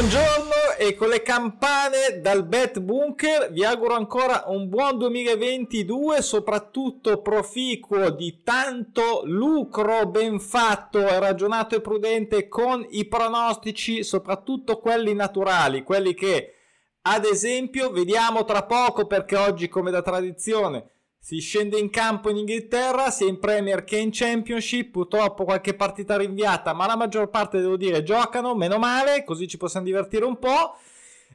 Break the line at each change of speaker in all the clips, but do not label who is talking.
Buongiorno e con le campane dal Bet Bunker vi auguro ancora un buon 2022, soprattutto proficuo di tanto lucro ben fatto, ragionato e prudente con i pronostici, soprattutto quelli naturali, quelli che ad esempio vediamo tra poco perché oggi come da tradizione si scende in campo in Inghilterra, sia in Premier che in Championship. Purtroppo qualche partita rinviata, ma la maggior parte devo dire giocano, meno male, così ci possiamo divertire un po'.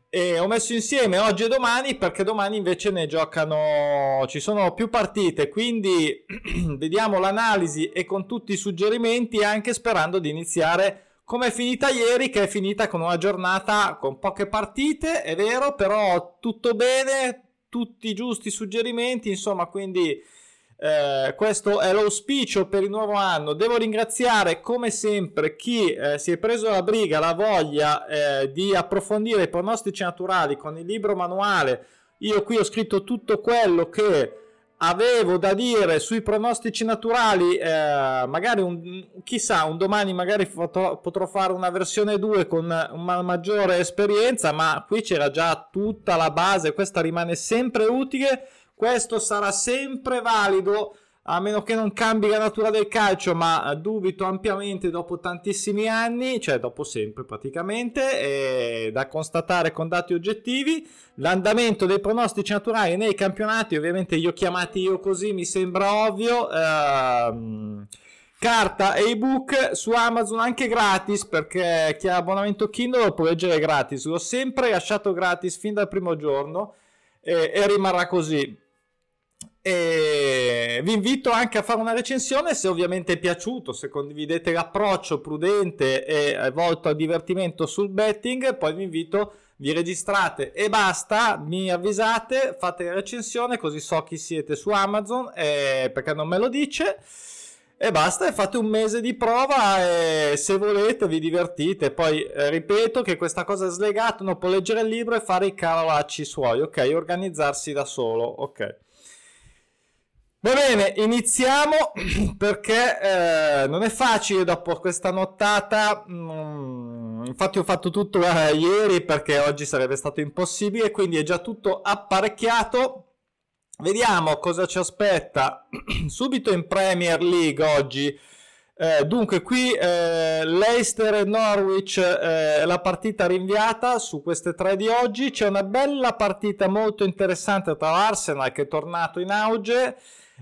E ho messo insieme oggi e domani perché domani invece ne giocano, ci sono più partite, quindi vediamo l'analisi e con tutti i suggerimenti, anche sperando di iniziare come è finita ieri, che è finita con una giornata con poche partite, è vero, però tutto bene, tutti i giusti suggerimenti, insomma, quindi eh, questo è l'auspicio per il nuovo anno. Devo ringraziare come sempre chi eh, si è preso la briga, la voglia eh, di approfondire i pronostici naturali con il libro manuale. Io qui ho scritto tutto quello che avevo da dire sui pronostici naturali, eh, magari un, chissà, un domani magari potrò, potrò, fare una versione 2 con una maggiore esperienza, ma qui c'era già tutta la base, questa rimane sempre utile, questo sarà sempre valido a meno che non cambi la natura del calcio, ma dubito ampiamente dopo tantissimi anni, cioè dopo sempre praticamente, da constatare con dati oggettivi. L'andamento dei pronostici naturali nei campionati, ovviamente io chiamati io così, mi sembra ovvio. Ehm, carta e ebook su Amazon anche gratis perché chi ha abbonamento Kindle lo può leggere gratis. L'ho sempre lasciato gratis fin dal primo giorno e, e rimarrà così e vi invito anche a fare una recensione se ovviamente è piaciuto, se condividete l'approccio prudente e volto al divertimento sul betting, poi vi invito, vi registrate e basta, mi avvisate, fate la recensione così so chi siete su Amazon eh, perché non me lo dice e basta e fate un mese di prova e se volete vi divertite. Poi eh, ripeto che questa cosa è slegata uno può leggere il libro e fare i cavolacci suoi ok? Organizzarsi da solo ok Va bene, iniziamo perché eh, non è facile dopo questa nottata. Mm, infatti ho fatto tutto eh, ieri perché oggi sarebbe stato impossibile, quindi è già tutto apparecchiato. Vediamo cosa ci aspetta subito in Premier League oggi. Eh, dunque, qui eh, Leicester e Norwich, eh, la partita rinviata su queste tre di oggi. C'è una bella partita molto interessante tra l'Arsenal che è tornato in auge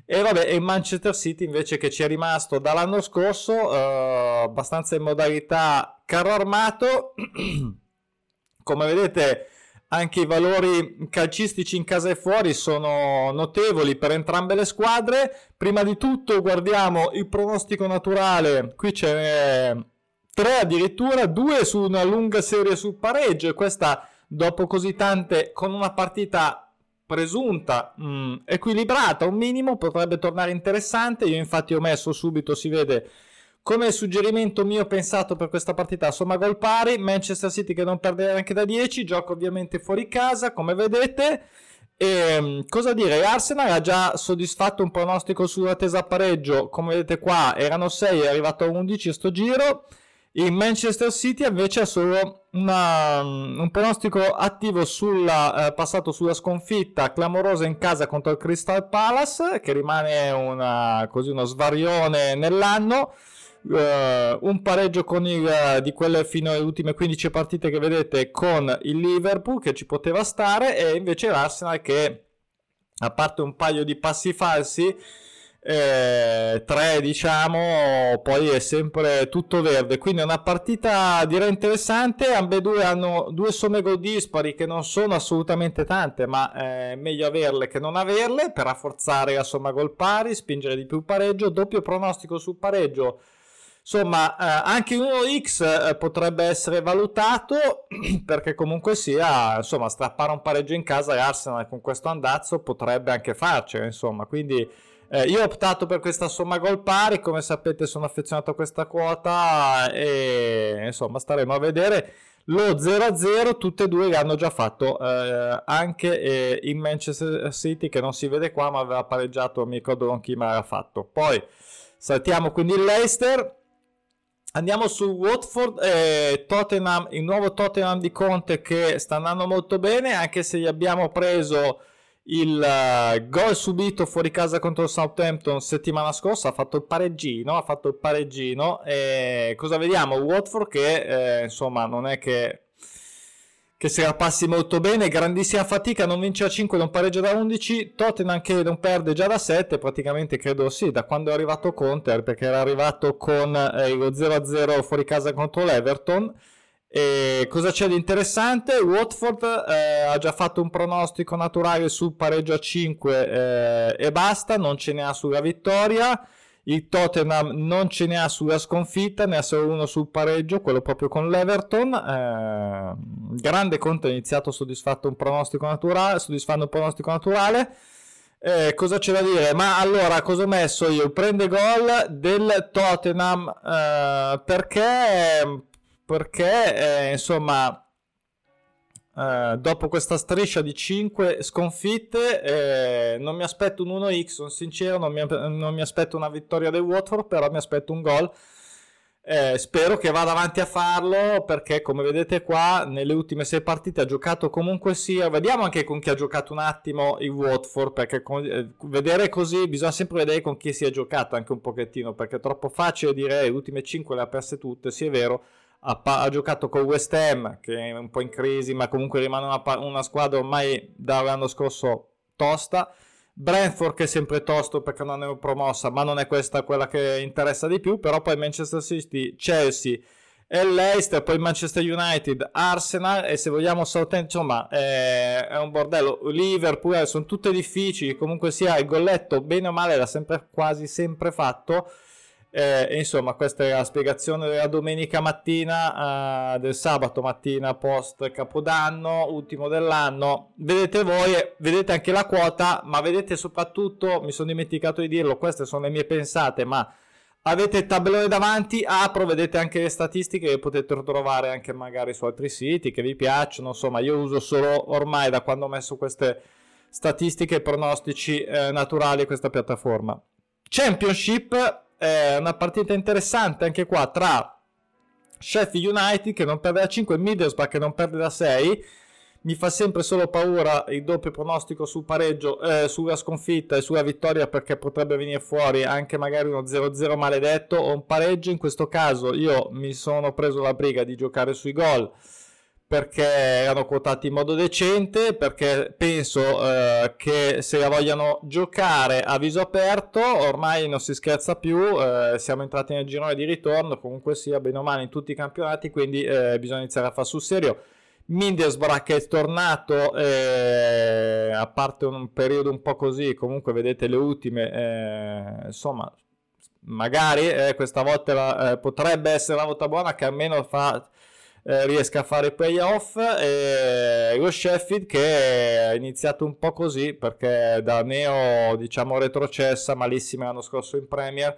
e vabbè, e Manchester City invece che ci è rimasto dall'anno scorso, eh, abbastanza in modalità carro armato. Come vedete, anche i valori calcistici in casa e fuori sono notevoli per entrambe le squadre. Prima di tutto guardiamo il pronostico naturale, qui c'è tre addirittura, due su una lunga serie sul pareggio e questa dopo così tante con una partita presunta mh, mm, equilibrata, un minimo potrebbe tornare interessante. Io infatti ho messo subito, si vede come suggerimento mio pensato per questa partita, somma gol pari, Manchester City che non perde neanche da 10, gioca ovviamente fuori casa, come vedete. E, mm, cosa dire? Arsenal ha già soddisfatto un pronostico sull'attesa pareggio, come vedete qua erano 6, è arrivato a 11 sto giro. Il Manchester City invece ha solo una, un pronostico attivo sulla, eh, passato sulla sconfitta clamorosa in casa contro il Crystal Palace, che rimane una, così, uno svarione nell'anno. Uh, un pareggio con il, di quelle fino alle ultime 15 partite che vedete con il Liverpool che ci poteva stare e invece l'Arsenal che a parte un paio di passi falsi eh, tre diciamo poi è sempre tutto verde. Quindi è una partita direi interessante. Ambedue hanno due somme gol dispari che non sono assolutamente tante ma è meglio averle che non averle per rafforzare la somma gol pari spingere di più pareggio. Doppio pronostico sul pareggio. Insomma eh, anche 1x eh, potrebbe essere valutato perché comunque sia insomma strappare un pareggio in casa l'Arsenal con questo andazzo potrebbe anche farcela insomma. Quindi eh, io ho optato per questa somma gol pari, come sapete sono affezionato a questa quota e insomma staremo a vedere. Lo 0-0 tutte e due l'hanno già fatto, eh, anche eh, in Manchester City che non si vede qua ma aveva pareggiato, mi ricordo con chi mi aveva fatto. Poi saltiamo quindi il Leicester Andiamo su Watford, eh, Tottenham, il nuovo Tottenham di Conte che sta andando molto bene, anche se gli abbiamo preso il uh, gol subito fuori casa contro Southampton settimana scorsa, ha fatto il pareggino, ha fatto il pareggino e cosa vediamo? Watford che eh, insomma non è che che se la passi molto bene, grandissima fatica, non vince a 5, non pareggia da 11, Tottenham che non perde già da 7, praticamente credo sì, da quando è arrivato Conte, perché era arrivato con eh, lo 0-0 fuori casa contro l'Everton. E cosa c'è di interessante? Watford eh, ha già fatto un pronostico naturale sul pareggio a 5 eh, e basta, non ce n'è sulla vittoria. Il Tottenham non ce ne ha sulla sconfitta, ne ha solo uno sul pareggio, quello proprio con l'Everton. Eh, grande Conte ha iniziato soddisfatto un pronostico naturale, soddisfando un pronostico naturale. Eh, cosa c'è da dire? Ma allora, cosa ho messo io? Prende gol del Tottenham eh, perché, perché eh, insomma, Uh, dopo questa striscia di 5 sconfitte, eh, non mi aspetto un 1x, sono sincero, non mi, non mi, aspetto una vittoria del Watford, però mi aspetto un gol. Eh, spero che vada avanti a farlo perché, come vedete qua, nelle ultime 6 partite ha giocato comunque sia. Vediamo anche con chi ha giocato un attimo il Watford, perché con, eh, vedere così bisogna sempre vedere con chi si è giocato anche un pochettino, perché è troppo facile dire le ultime 5 le ha perse tutte, sì è vero ha, ha, giocato con West Ham che è un po' in crisi ma comunque rimane una, una squadra ormai dall'anno scorso tosta Brentford che è sempre tosto perché non è promossa ma non è questa quella che interessa di più però poi Manchester City, Chelsea e Leicester, poi Manchester United, Arsenal e se vogliamo Southampton, insomma è, è un bordello. Liverpool, eh, sono tutte difficili, comunque sia il golletto bene o male l'ha sempre, quasi sempre fatto eh, insomma, questa è la spiegazione della domenica mattina, eh, del sabato mattina post Capodanno, ultimo dell'anno. Vedete voi, vedete anche la quota, ma vedete soprattutto, mi sono dimenticato di dirlo, queste sono le mie pensate, ma avete il tabellone davanti, apro, vedete anche le statistiche che potete trovare anche magari su altri siti che vi piacciono, insomma, io uso solo ormai da quando ho messo queste statistiche e pronostici eh, naturali questa piattaforma. Championship eh, una partita interessante anche qua tra Sheffield United che non perde da 5 e Middlesbrough che non perde da 6 mi fa sempre solo paura il doppio pronostico sul pareggio, eh, sulla sconfitta e sulla vittoria perché potrebbe venire fuori anche magari uno 0-0 maledetto o un pareggio. In questo caso io mi sono preso la briga di giocare sui gol perché erano quotati in modo decente, perché penso eh, che se la vogliano giocare a viso aperto ormai non si scherza più, eh, siamo entrati nel girone di ritorno, comunque sia bene o male in tutti i campionati, quindi eh, bisogna iniziare a fare sul serio. Middlesbrough che è tornato, eh, a parte un periodo un po' così, comunque vedete le ultime, eh, insomma, magari eh, questa volta la, potrebbe essere una volta buona che almeno fa eh, riesca a fare playoff e lo Sheffield che è iniziato un po' così perché da neo diciamo retrocessa malissimo l'anno scorso in Premier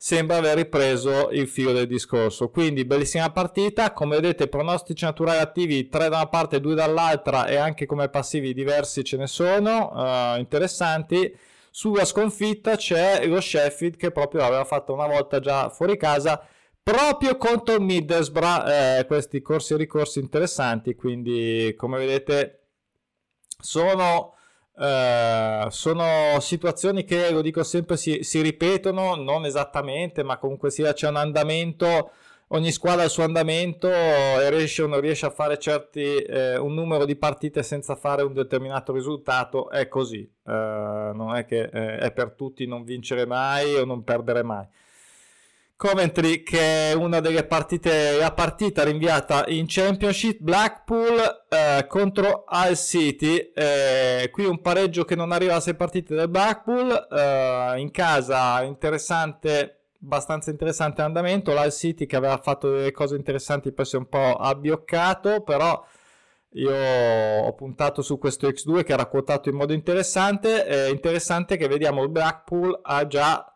sembra aver ripreso il filo del discorso. Quindi bellissima partita come vedete pronostici naturali attivi tre da una parte e due dall'altra e anche come passivi diversi ce ne sono uh, interessanti. Sulla sconfitta c'è lo Sheffield che proprio aveva fatto una volta già fuori casa proprio contro Middlesbrough eh, questi corsi e ricorsi interessanti quindi come vedete sono, eh, sono situazioni che lo dico sempre si, si, ripetono non esattamente ma comunque sia c'è un andamento ogni squadra ha il suo andamento e riesce o non riesce a fare certi, eh, un numero di partite senza fare un determinato risultato è così. Eh, non è che eh, è per tutti non vincere mai o non perdere mai Coventry che è una delle partite, la partita rinviata in Championship, Blackpool eh, contro Al City, eh, qui un pareggio che non arriva a 6 partite del Blackpool, eh, in casa interessante, abbastanza interessante andamento, l'Al City che aveva fatto delle cose interessanti poi si è un po' abbioccato, però io ho puntato su questo X2 che era quotato in modo interessante, è interessante che vediamo il Blackpool ha già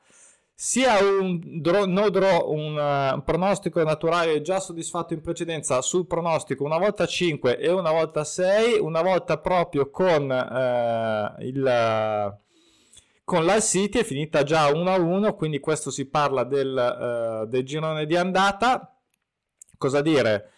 sia un, draw, no draw, un, un, pronostico naturale già soddisfatto in precedenza sul pronostico una volta 5 e una volta 6, una volta proprio con uh, il, con la City è finita già 1-1, quindi questo si parla del, uh, del girone di andata. Cosa dire?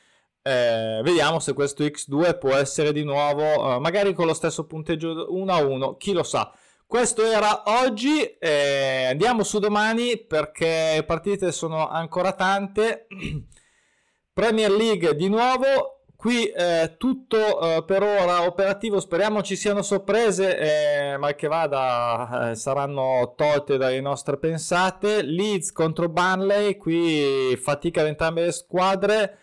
Eh, vediamo se questo X2 può essere di nuovo, uh, magari con lo stesso punteggio 1-1, chi lo sa. Questo era oggi, eh, andiamo su domani perché partite sono ancora tante. Premier League di nuovo, qui eh, tutto eh, per ora operativo, speriamo ci siano sorprese, ma che vada eh, saranno tolte dalle nostre pensate. Leeds contro Burnley, qui fatica da entrambe le squadre.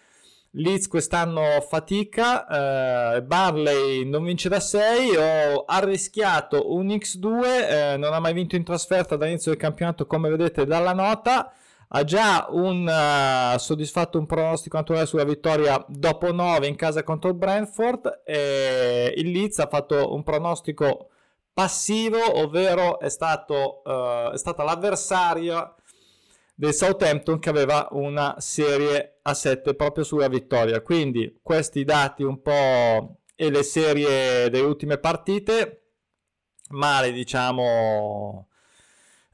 Leeds quest'anno fatica, eh, Barley non vince da 6, ho arrischiato un X2, eh, non ha mai vinto in trasferta dall'inizio del campionato come vedete dalla nota, ha già un, uh, soddisfatto un pronostico naturale sulla vittoria dopo 9 in casa contro il Brentford e il Leeds ha fatto un pronostico passivo, ovvero è, stato, uh, è stata l'avversario del Southampton che aveva una serie a 7 proprio sulla vittoria. Quindi questi dati un po' e le serie delle ultime partite, male diciamo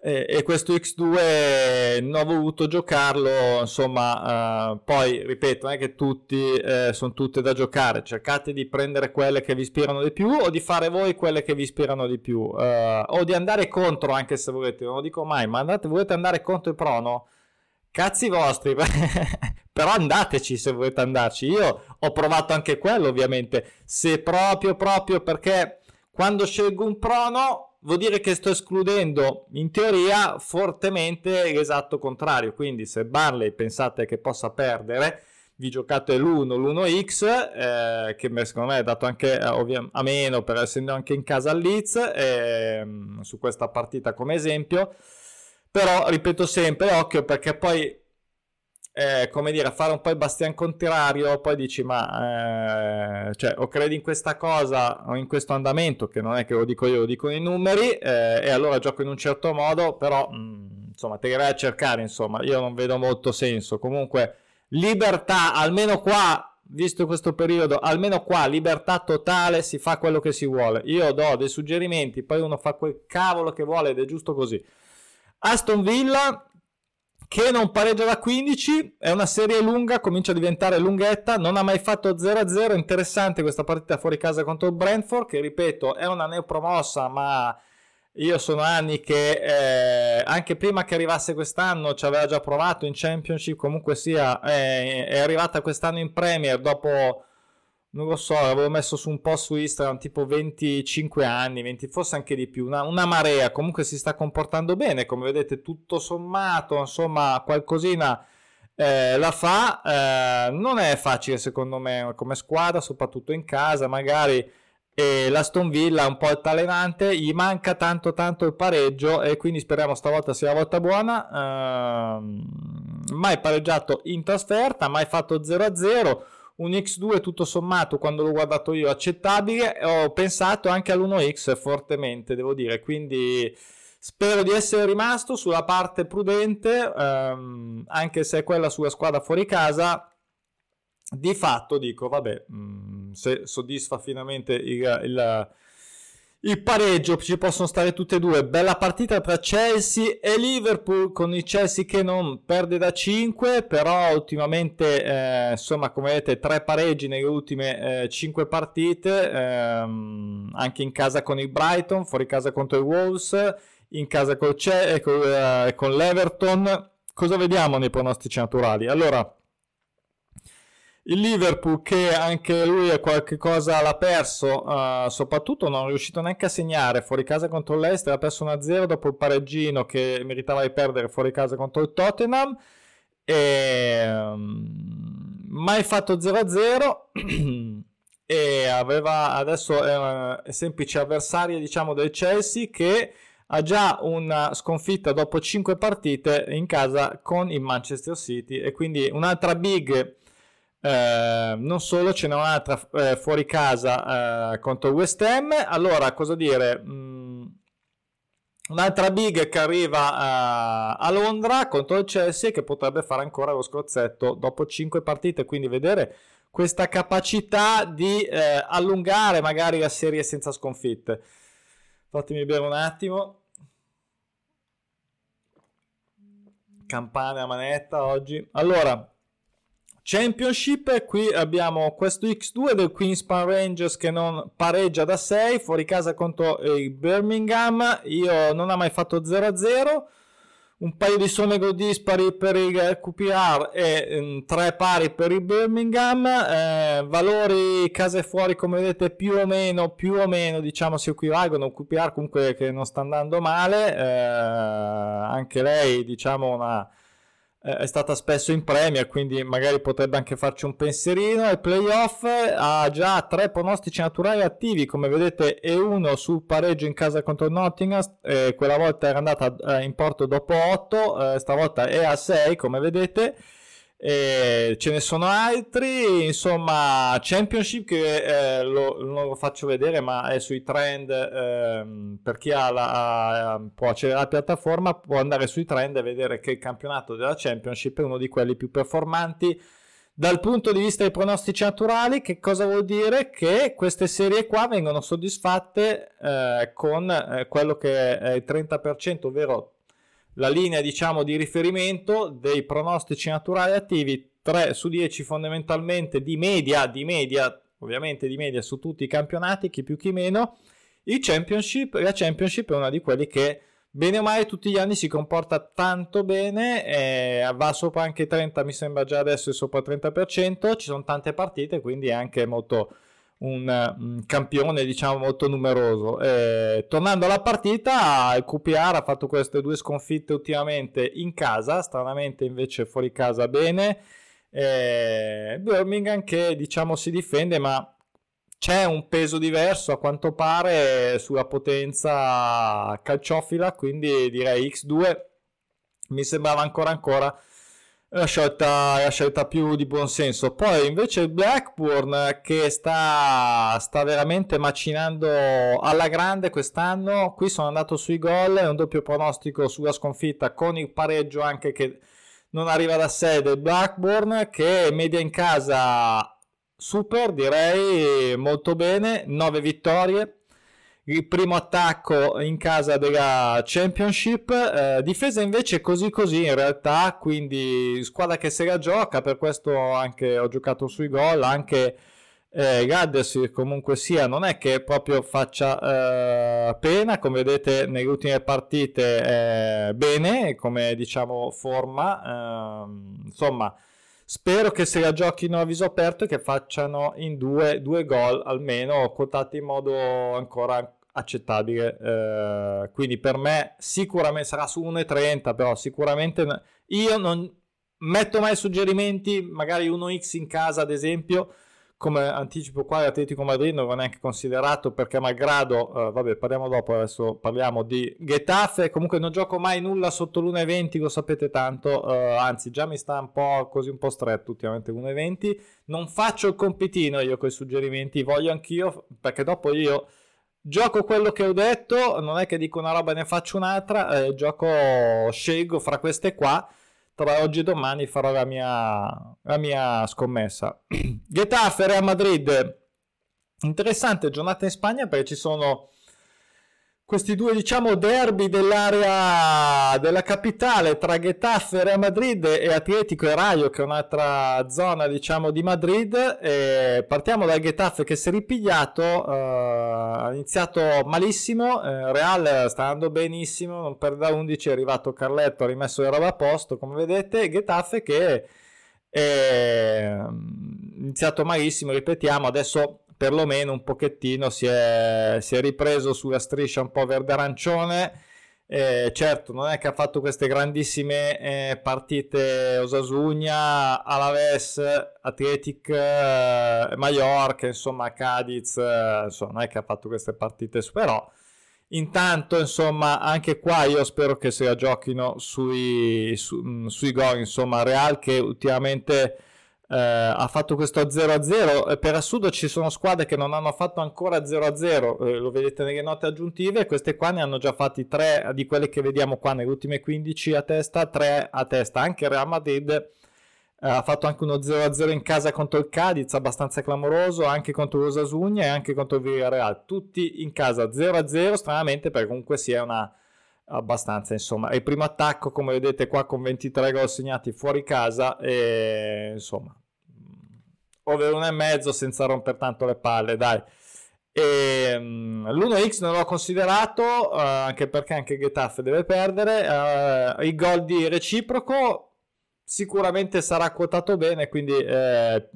e, e, questo X2 non ho voluto giocarlo insomma uh, poi ripeto non è che tutti eh, sono tutte da giocare. Cercate di prendere quelle che vi ispirano di più o di fare voi quelle che vi ispirano di più uh, o di andare contro anche se volete. Non lo dico mai ma andate, volete andare contro il prono? Cazzi vostri però andateci se volete andarci. Io ho provato anche quello ovviamente. Se proprio proprio perché quando scelgo un prono vuol dire che sto escludendo in teoria fortemente l'esatto contrario. Quindi se Barley pensate che possa perdere, vi giocate l'1, l'1x, eh, che secondo me è dato anche a, ovvia- a meno per essendo anche in casa al Leeds, eh, su questa partita come esempio. Però ripeto sempre, occhio perché poi eh, come dire, fare un po' il bastian contrario, poi dici, ma eh, cioè, o credi in questa cosa o in questo andamento, che non è che lo dico io, lo dicono i numeri, eh, e allora gioco in un certo modo, però mh, mm, insomma, te le vai a cercare, insomma, io non vedo molto senso. Comunque, libertà, almeno qua, visto questo periodo, almeno qua, libertà totale, si fa quello che si vuole. Io do dei suggerimenti, poi uno fa quel cavolo che vuole ed è giusto così. Aston Villa che non pareggia da 15, è una serie lunga, comincia a diventare lunghetta, non ha mai fatto 0-0, interessante questa partita fuori casa contro il Brentford, che ripeto è una neopromossa, ma io sono anni che eh, anche prima che arrivasse quest'anno ci aveva già provato in Championship, comunque sia, eh, è arrivata quest'anno in Premier dopo non lo so, avevo messo su un po' su Instagram tipo 25 anni, 20, forse anche di più, una, una, marea, comunque si sta comportando bene, come vedete tutto sommato, insomma qualcosina eh, la fa, eh, non è facile secondo me come squadra, soprattutto in casa, magari e l'Aston Villa è un po' altalenante, gli manca tanto tanto il pareggio e quindi speriamo stavolta sia la volta buona, eh, mai pareggiato in trasferta, mai fatto 0-0 un X2 tutto sommato quando l'ho guardato io accettabile ho pensato anche all'1X fortemente devo dire. Quindi spero di essere rimasto sulla parte prudente ehm, anche se è quella sulla squadra fuori casa. Di fatto dico vabbè mh, mm, se soddisfa finalmente il, il il pareggio ci possono stare tutte e due. Bella partita tra Chelsea e Liverpool con il Chelsea che non perde da 5, però ultimamente eh, insomma come vedete tre pareggi nelle ultime eh, 5 partite, ehm, anche in casa con il Brighton, fuori casa contro i Wolves, in casa col C- con, eh, con l'Everton. Cosa vediamo nei pronostici naturali? Allora, il Liverpool che anche lui qualche cosa l'ha perso, uh, soprattutto non è riuscito neanche a segnare fuori casa contro l'Ester, ha perso 1-0 dopo il pareggino che meritava di perdere fuori casa contro il Tottenham. E um, mai fatto 0-0 e aveva adesso è una semplice avversaria diciamo del Chelsea che ha già una sconfitta dopo 5 partite in casa con il Manchester City e quindi un'altra big eh, non solo, ce n'è un'altra eh, fuori casa eh, contro West Ham. Allora, cosa dire? Mm, un'altra big che arriva eh, a Londra contro il Chelsea che potrebbe fare ancora lo scrozzetto dopo 5 partite, quindi vedere questa capacità di eh, allungare magari la serie senza sconfitte. Fatemi bere un attimo. Campana a manetta oggi. Allora, Championship, qui abbiamo questo X2 del Queen's Park Rangers che non pareggia da 6, fuori casa contro il Birmingham, io non ha mai fatto 0-0, un paio di somme gol dispari per il QPR e um, tre pari per il Birmingham, eh, valori casa e fuori come vedete più o meno, più o meno diciamo si equivalgono, QPR comunque che non sta andando male, eh, anche lei diciamo una è stata spesso in Premier, quindi magari potrebbe anche farci un pensierino. Ai playoff ha già tre pronostici naturali attivi, come vedete, e uno sul pareggio in casa contro Nottingham. Eh, quella volta era andata eh, in porto dopo 8, eh, stavolta è a 6, come vedete. E ce ne sono altri, insomma, Championship che eh, lo, non lo faccio vedere, ma è sui trend. Eh, per chi ha la, ha, può accedere alla piattaforma, può andare sui trend e vedere che il campionato della Championship è uno di quelli più performanti. Dal punto di vista dei pronostici naturali, che cosa vuol dire? Che queste serie qua vengono soddisfatte eh, con eh, quello che è il 30%, ovvero la linea diciamo di riferimento dei pronostici naturali attivi 3 su 10 fondamentalmente di media di media ovviamente di media su tutti i campionati chi più chi meno. Il championship la championship è una di quelli che bene o male tutti gli anni si comporta tanto bene eh, va sopra anche 30 mi sembra già adesso è sopra 30% ci sono tante partite quindi è anche molto un, un campione diciamo molto numeroso. Eh, tornando alla partita, il QPR ha fatto queste due sconfitte ultimamente in casa, stranamente invece fuori casa bene. Eh, Birmingham che diciamo si difende, ma c'è un peso diverso a quanto pare sulla potenza calciofila, quindi direi X2 mi sembrava ancora ancora è la scelta, la scelta più di buon senso. Poi invece il Blackburn che sta, sta veramente macinando alla grande quest'anno. Qui sono andato sui gol, è un doppio pronostico sulla sconfitta con il pareggio anche che non arriva da sé del Blackburn che media in casa super direi molto bene 9 vittorie il primo attacco in casa della Championship, eh, difesa invece così così in realtà, quindi squadra che se la gioca, per questo anche ho giocato sui gol, anche eh, Gadders comunque sia, non è che proprio faccia eh, pena, come vedete nelle ultime partite bene, come diciamo forma, ehm, insomma spero che se la giochino a viso aperto e che facciano in due, due gol almeno, quotati in modo ancora accettabile. Eh, quindi per me sicuramente sarà su 1,30, però sicuramente io non metto mai suggerimenti, magari 1x in casa ad esempio, come anticipo qua l'Atletico Madrid non va neanche considerato perché malgrado, eh, vabbè parliamo dopo, adesso parliamo di Getafe, comunque non gioco mai nulla sotto l'1,20, lo sapete tanto, eh, anzi già mi sta un po' così un po' stretto ultimamente l'1,20, non faccio il compitino io con i suggerimenti, voglio anch'io perché dopo io gioco quello che ho detto, non è che dico una roba e ne faccio un'altra, eh, gioco, scelgo fra queste qua, tra oggi e domani farò la mia, la mia scommessa. Getafe, Real Madrid, interessante giornata in Spagna perché ci sono questi due diciamo derby dell'area della capitale tra Getafe, Real Madrid e Atletico e Raio che è un'altra zona diciamo di Madrid. E partiamo dal Getafe che si è ripigliato uh, ha iniziato malissimo uh, Real sta andando benissimo non perde da 11 è arrivato Carletto ha rimesso le robe a posto come vedete. Getafe che è iniziato malissimo ripetiamo adesso perlomeno un pochettino si è, si è ripreso sulla striscia un po' verde-arancione. Eh, certo, non è che ha fatto queste grandissime eh, partite Osasugna, Alaves, Atletic, eh, Mallorca, insomma Cadiz, eh, insomma, non è che ha fatto queste partite, però intanto insomma anche qua io spero che la giochino sui, su, sui gol, insomma Real che ultimamente eh, ha fatto questo 0-0 per assurdo ci sono squadre che non hanno fatto ancora 0-0 eh, lo vedete nelle note aggiuntive queste qua ne hanno già fatti 3 di quelle che vediamo qua nelle ultime 15 a testa 3 a testa. Anche Real Madrid eh, ha fatto anche uno 0-0 in casa contro il Cadiz abbastanza clamoroso anche contro l'Osasugna e anche contro il Villarreal. Tutti in casa 0-0 stranamente perché comunque sia una abbastanza insomma. Il primo attacco come vedete qua con 23 gol segnati fuori casa e insomma over uno e mezzo senza rompere tanto le palle dai. E, um, l'1x non l'ho considerato uh, anche perché anche Getafe deve perdere. Uh, il gol di reciproco sicuramente sarà quotato bene quindi eh,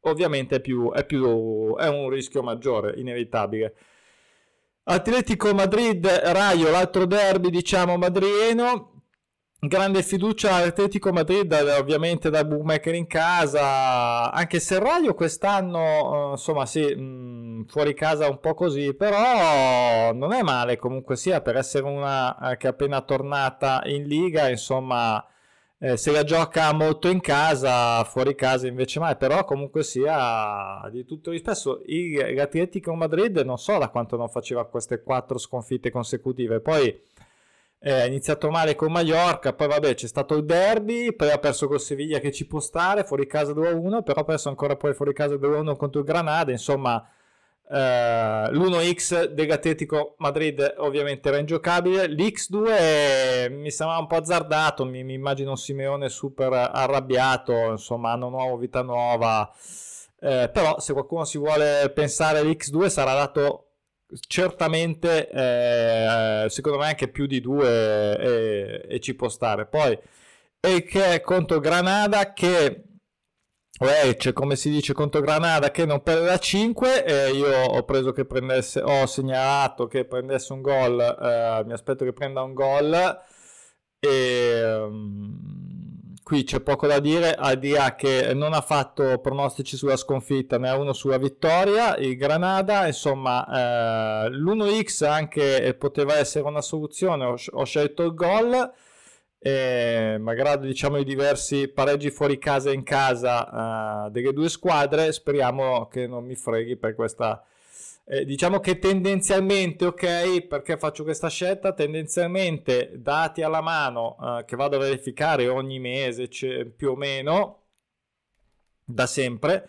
ovviamente è, più, è, più, è un rischio maggiore inevitabile Atletico Madrid, Raio, l'altro derby diciamo madrieno. Grande fiducia all'Atletico Madrid, ovviamente da bookmaker in casa, anche se Raio quest'anno, eh, insomma sì, mm, fuori casa un po' così, però non è male comunque sia per essere una eh, che è appena tornata in Liga, insomma eh, se la gioca molto in casa, fuori casa invece mai, però comunque sia di tutto rispetto, l'Atletico Madrid non so da quanto non faceva queste quattro sconfitte consecutive, poi eh, iniziato male con Mallorca, poi vabbè c'è stato il derby, poi ha perso con Seviglia che ci può stare, fuori casa 2-1, però ha perso ancora poi fuori casa 2-1 contro il Granada, insomma Uh, l'1x dell'Atletico Madrid ovviamente era ingiocabile l'X2 mi sembrava un po' azzardato mi, mi, immagino Simeone super arrabbiato insomma hanno nuovo vita nuova. Eh, però se qualcuno si vuole pensare all'X2 sarà dato certamente eh, secondo me anche più di due e, e ci può stare. Poi e che contro Granada che Lecce, come si dice contro Granada, che non perde da 5. Eh, io ho preso che prendesse, ho segnalato che prendesse un gol. Eh, mi aspetto che prenda un gol. E um, qui c'è poco da dire. Al di che non ha fatto pronostici sulla sconfitta, ne ha uno sulla vittoria. Il Granada, insomma, eh, l'1x anche poteva essere una soluzione. Ho, ho scelto il gol e malgrado diciamo i diversi pareggi fuori casa e in casa uh, delle due squadre speriamo che non mi freghi per questa eh, diciamo che tendenzialmente ok perché faccio questa scelta? Tendenzialmente dati alla mano uh, che vado a verificare ogni mese più o meno da sempre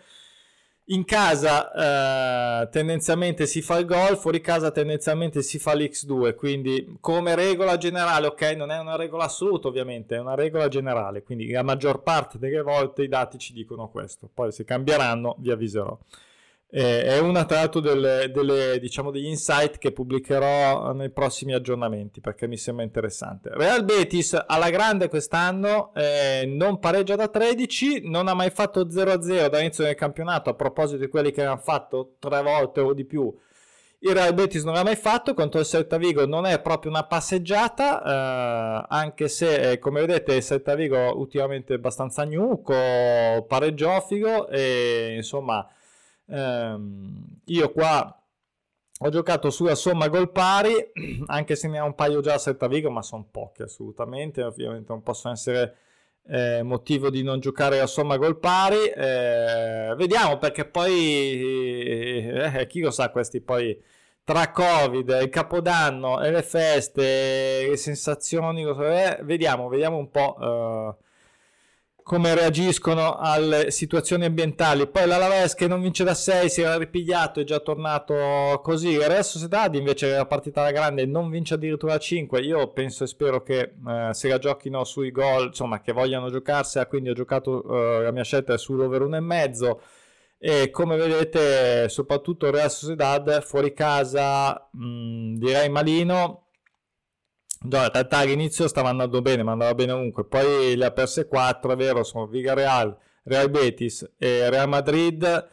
in casa eh, tendenzialmente si fa il gol, fuori casa tendenzialmente si fa l'X2, quindi come regola generale, ok, non è una regola assoluta ovviamente, è una regola generale, quindi la maggior parte delle volte i dati ci dicono questo, poi se cambieranno vi avviserò. Eh, è una tra l'altro delle, delle, diciamo, degli insight che pubblicherò nei prossimi aggiornamenti perché mi sembra interessante. Real Betis alla grande quest'anno eh, non pareggia da 13, non ha mai fatto 0-0 dall'inizio del campionato, a proposito di quelli che hanno fatto tre volte o di più. Il Real Betis non l'ha mai fatto, contro il Celta Vigo non è proprio una passeggiata, eh, anche se eh, come vedete il Celta Vigo ultimamente è abbastanza gnuco, pareggiofigo e insomma ehm, io qua ho giocato sulla somma gol pari, anche se ne ha un paio già a Setta Vigo, ma sono pochi assolutamente, ovviamente non possono essere eh, motivo di non giocare a somma gol pari. Eh, vediamo perché poi, eh, chi lo sa, questi poi tra Covid, il Capodanno le feste, le sensazioni, vediamo, vediamo un po' eh, come reagiscono alle situazioni ambientali. Poi l'Alaves che non vince da 6 si era ripigliato e già tornato così. Il Real Sociedad invece la partita alla grande non vince addirittura da 5. Io penso e spero che eh, se la giochino sui gol, insomma che vogliano giocarsela, quindi ho giocato eh, la mia scelta è sull'over 1,5 e come vedete soprattutto Real Sociedad fuori casa mh, mm, direi malino No, in realtà all'inizio stava andando bene, ma andava bene ovunque. Poi le ha perse 4, è vero, sono Villarreal, Real Betis e Real Madrid.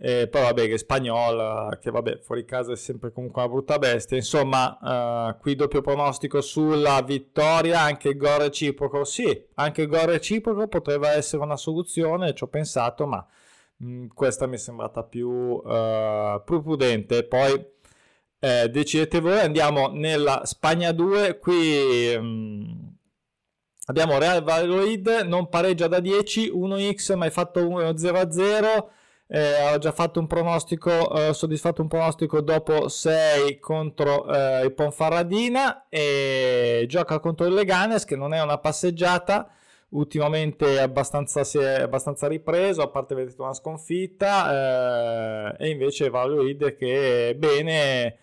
E poi vabbè, che Spagnola, che vabbè, fuori casa è sempre comunque una brutta bestia. Insomma, uh, qui doppio pronostico sulla vittoria, anche il gol reciproco. Sì, anche il gol reciproco poteva essere una soluzione, ci ho pensato, ma mh, mm, questa mi è sembrata più, uh, più prudente. Poi eh, decidete voi, andiamo nella Spagna 2, qui um, abbiamo Real Valladolid, non pareggia da 10, 1x, ma hai fatto 0-0, eh, ho già fatto un pronostico, eh, soddisfatto un pronostico dopo 6 contro eh, il Ponfarradina e gioca contro il Leganes che non è una passeggiata, ultimamente abbastanza, si è abbastanza ripreso, a parte vedete una sconfitta, eh, e invece Valladolid che bene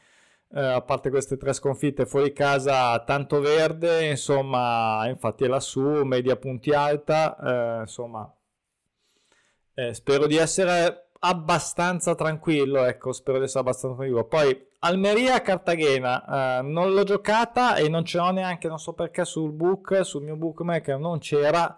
eh, a parte queste tre sconfitte fuori casa, tanto verde, insomma, infatti è lassù, media punti alta, eh, insomma, eh, spero di essere abbastanza tranquillo, ecco, spero di essere abbastanza tranquillo. Poi Almeria Cartagena, eh, non l'ho giocata e non ce l'ho neanche, non so perché sul book, sul mio bookmaker non c'era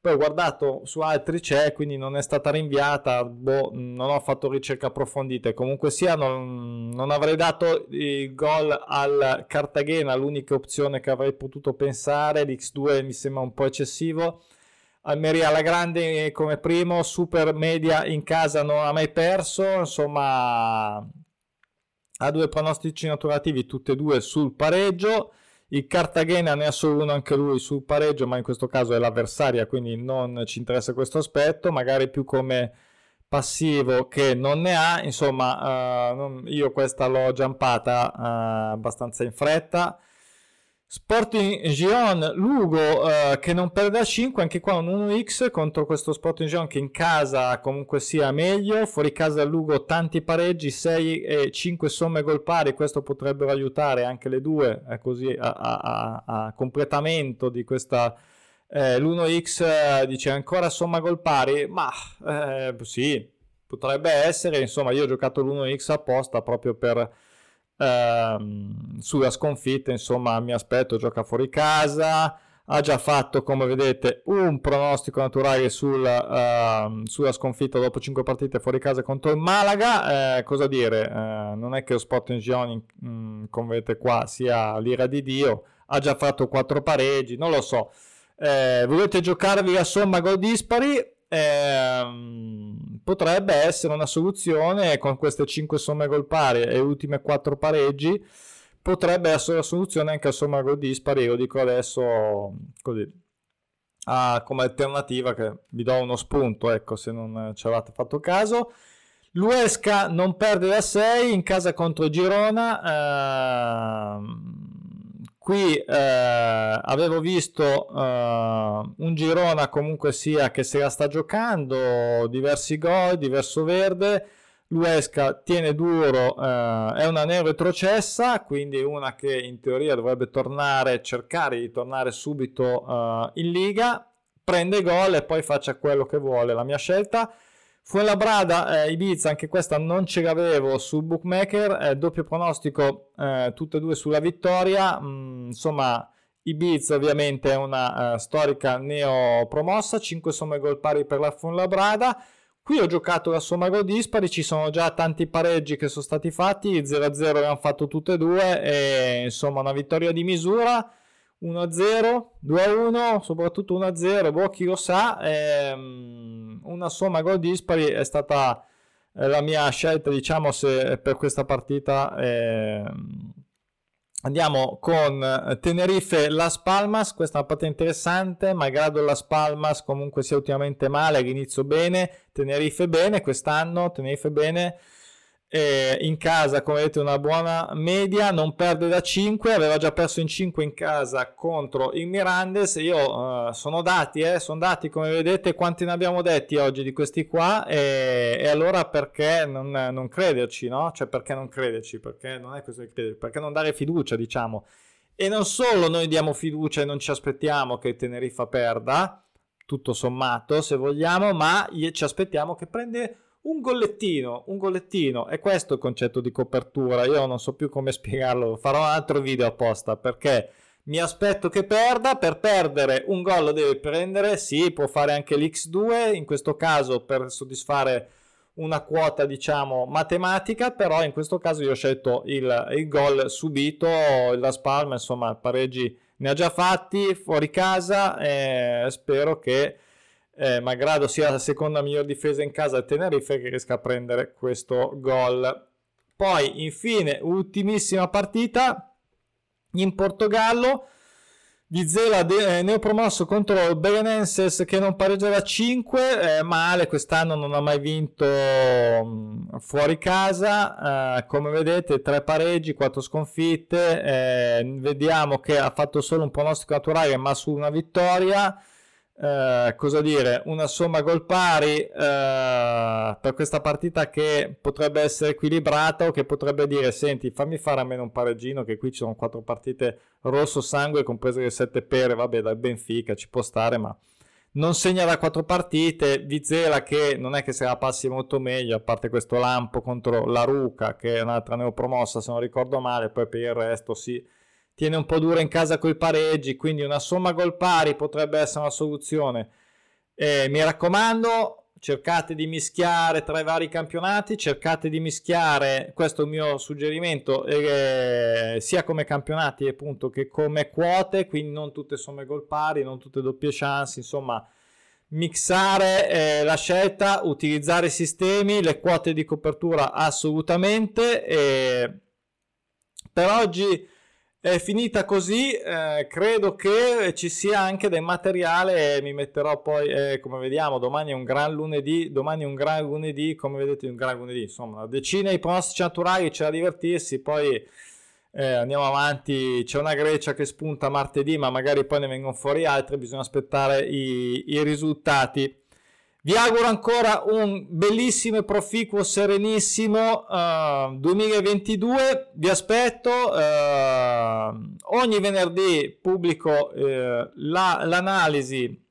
poi ho guardato su altri c'è, quindi non è stata rinviata, boh, non ho fatto ricerche approfondite. Comunque sia, non, non avrei dato il gol al Cartagena, l'unica opzione che avrei potuto pensare. L'X2 mi sembra un po' eccessivo. Almeria alla grande come primo, super media in casa non ha mai perso, insomma ha due pronostici naturativi, tutte e due sul pareggio. Il Cartagena ne ha solo uno anche lui sul pareggio, ma in questo caso è l'avversaria, quindi non ci interessa questo aspetto, magari più come passivo che non ne ha, insomma uh, io questa l'ho giampata uh, abbastanza in fretta Sporting Giron Lugo uh, che non perde a 5 anche qua un 1x contro questo Sporting Giron che in casa comunque sia meglio. Fuori casa Lugo tanti pareggi 6 e 5 somme gol pari questo potrebbero aiutare anche le due eh, così a, a, a, a, completamento di questa eh, l'1x eh, dice ancora somma gol pari ma eh, sì potrebbe essere insomma io ho giocato l'1x apposta proprio per ehm, sulla sconfitta, insomma, mi aspetto gioca fuori casa. Ha già fatto, come vedete, un pronostico naturale sul, uh, sulla sconfitta dopo 5 partite fuori casa contro il Malaga. Eh, cosa dire? Eh, non è che lo spot in Gioni, mm, come vedete qua, sia l'ira di Dio. Ha già fatto 4 pareggi, non lo so. Eh, volete giocarvi la somma gol dispari? ehm, potrebbe essere una soluzione con queste 5 somme gol pari e ultime 4 pareggi potrebbe essere una soluzione anche a somma gol dispari io dico adesso così ah, come alternativa che vi do uno spunto ecco se non ci avete fatto caso. L'Uesca non perde da 6 in casa contro Girona ehm, qui eh, avevo visto eh, un Girona comunque sia che se la sta giocando diversi gol diverso verde. l'Uesca tiene duro eh, è una neo retrocessa quindi una che in teoria dovrebbe tornare cercare di tornare subito eh, in Liga. Prende gol e poi faccia quello che vuole la mia scelta Fuenlabrada, eh, Ibiza, anche questa non ce l'avevo sul bookmaker, eh, doppio pronostico, eh, tutte e due sulla vittoria, mm, insomma Ibiza ovviamente è una uh, storica neopromossa, 5 somme gol pari per la Fuenlabrada, qui ho giocato la somma gol dispari, ci sono già tanti pareggi che sono stati fatti, 0-0 abbiamo fatto tutte e due, e insomma una vittoria di misura, 1-0, 2-1, soprattutto 1-0, boh, chi lo sa, ehm, una somma gol dispari è stata eh, la mia scelta, diciamo, se per questa partita. Ehm, andiamo con Tenerife Las Palmas, questa è una partita interessante, malgrado Las Palmas comunque sia ultimamente male, all'inizio bene, Tenerife bene, quest'anno Tenerife bene eh, in casa come vedete una buona media non perde da 5 aveva già perso in 5 in casa contro il Mirandes io eh, sono dati eh, sono dati come vedete quanti ne abbiamo detti oggi di questi qua. E, e allora perché non, non, crederci no? cioè perché non crederci? Perché non è questo di credere perché non dare fiducia diciamo? E non solo noi diamo fiducia e non ci aspettiamo che Tenerife perda tutto sommato se vogliamo ma ci aspettiamo che prende un gollettino, un gollettino, è questo il concetto di copertura, io non so più come spiegarlo, farò un altro video apposta perché mi aspetto che perda, per perdere un gol deve prendere, sì, può fare anche l'X2, in questo caso per soddisfare una quota diciamo matematica, però in questo caso io ho scelto il, il gol subito, la spalma, insomma pareggi ne ha già fatti fuori casa e spero che eh, malgrado sia la seconda miglior difesa in casa del Tenerife che riesca a prendere questo gol. Poi infine ultimissima partita in Portogallo. Vizela de- eh, neopromosso contro il Belenenses che non pareggia da 5, eh, male, quest'anno non ha mai vinto mh, mm, fuori casa, eh, come vedete 3 pareggi, 4 sconfitte, eh, vediamo che ha fatto solo un pronostico naturale ma su una vittoria, eh, cosa dire, una somma gol pari eh, per questa partita che potrebbe essere equilibrata o che potrebbe dire senti fammi fare almeno un pareggino che qui ci sono quattro partite rosso sangue comprese le sette pere. Vabbè dal Benfica ci può stare ma non segna da quattro partite. Vizela che non è che se la passi molto meglio a parte questo lampo contro la Ruca che è un'altra neopromossa se non ricordo male poi per il resto sì tiene un po' dura in casa coi pareggi, quindi una somma gol pari potrebbe essere una soluzione. Eh, mi raccomando, cercate di mischiare tra i vari campionati, cercate di mischiare, questo è il mio suggerimento, eh, sia come campionati appunto che come quote, quindi non tutte somme gol pari, non tutte doppie chance, insomma mixare eh, la scelta, utilizzare i sistemi, le quote di copertura assolutamente. E per oggi è finita così, eh, credo che ci sia anche del materiale, mi metterò poi, eh, come vediamo, domani è un gran lunedì, domani è un gran lunedì, come vedete un gran lunedì, insomma, una decina di pronostici naturali, c'è da divertirsi, poi eh, andiamo avanti, c'è una Grecia che spunta martedì, ma magari poi ne vengono fuori altre, bisogna aspettare i, i risultati. Vi auguro ancora un bellissimo e proficuo, serenissimo uh, 2022. Vi aspetto. Uh, ogni venerdì pubblico uh, la, l'analisi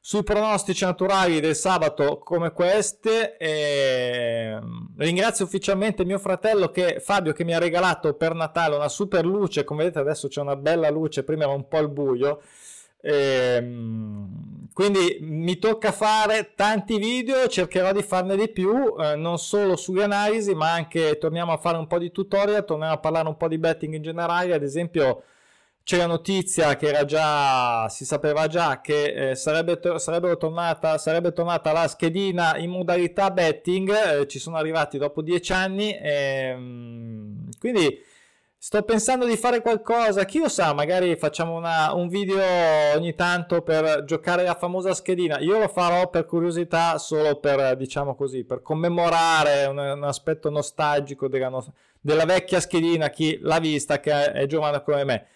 sui pronostici naturali del sabato come queste. E ringrazio ufficialmente mio fratello che, Fabio che mi ha regalato per Natale una super luce. Come vedete adesso c'è una bella luce, prima era un po' il buio. E, quindi mi tocca fare tanti video, cercherò di farne di più, eh, non solo sulle analisi, ma anche torniamo a fare un po' di tutorial, torniamo a parlare un po' di betting in generale, ad esempio c'è la notizia che era già, si sapeva già che eh, sarebbe, sarebbe, tornata, sarebbe tornata la schedina in modalità betting, eh, ci sono arrivati dopo dieci anni, ehm, quindi Sto pensando di fare qualcosa, chi lo sa, magari facciamo una, un video ogni tanto per giocare la famosa schedina. Io lo farò per curiosità, solo per, diciamo così, per commemorare un, un aspetto nostalgico della, no, della, vecchia schedina, chi l'ha vista, che è, è giovane come me.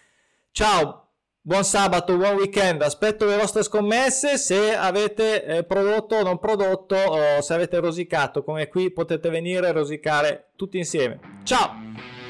Ciao, buon sabato, buon weekend, aspetto le vostre scommesse, se avete eh, prodotto o non prodotto, o se avete rosicato, come qui potete venire a rosicare tutti insieme. Ciao!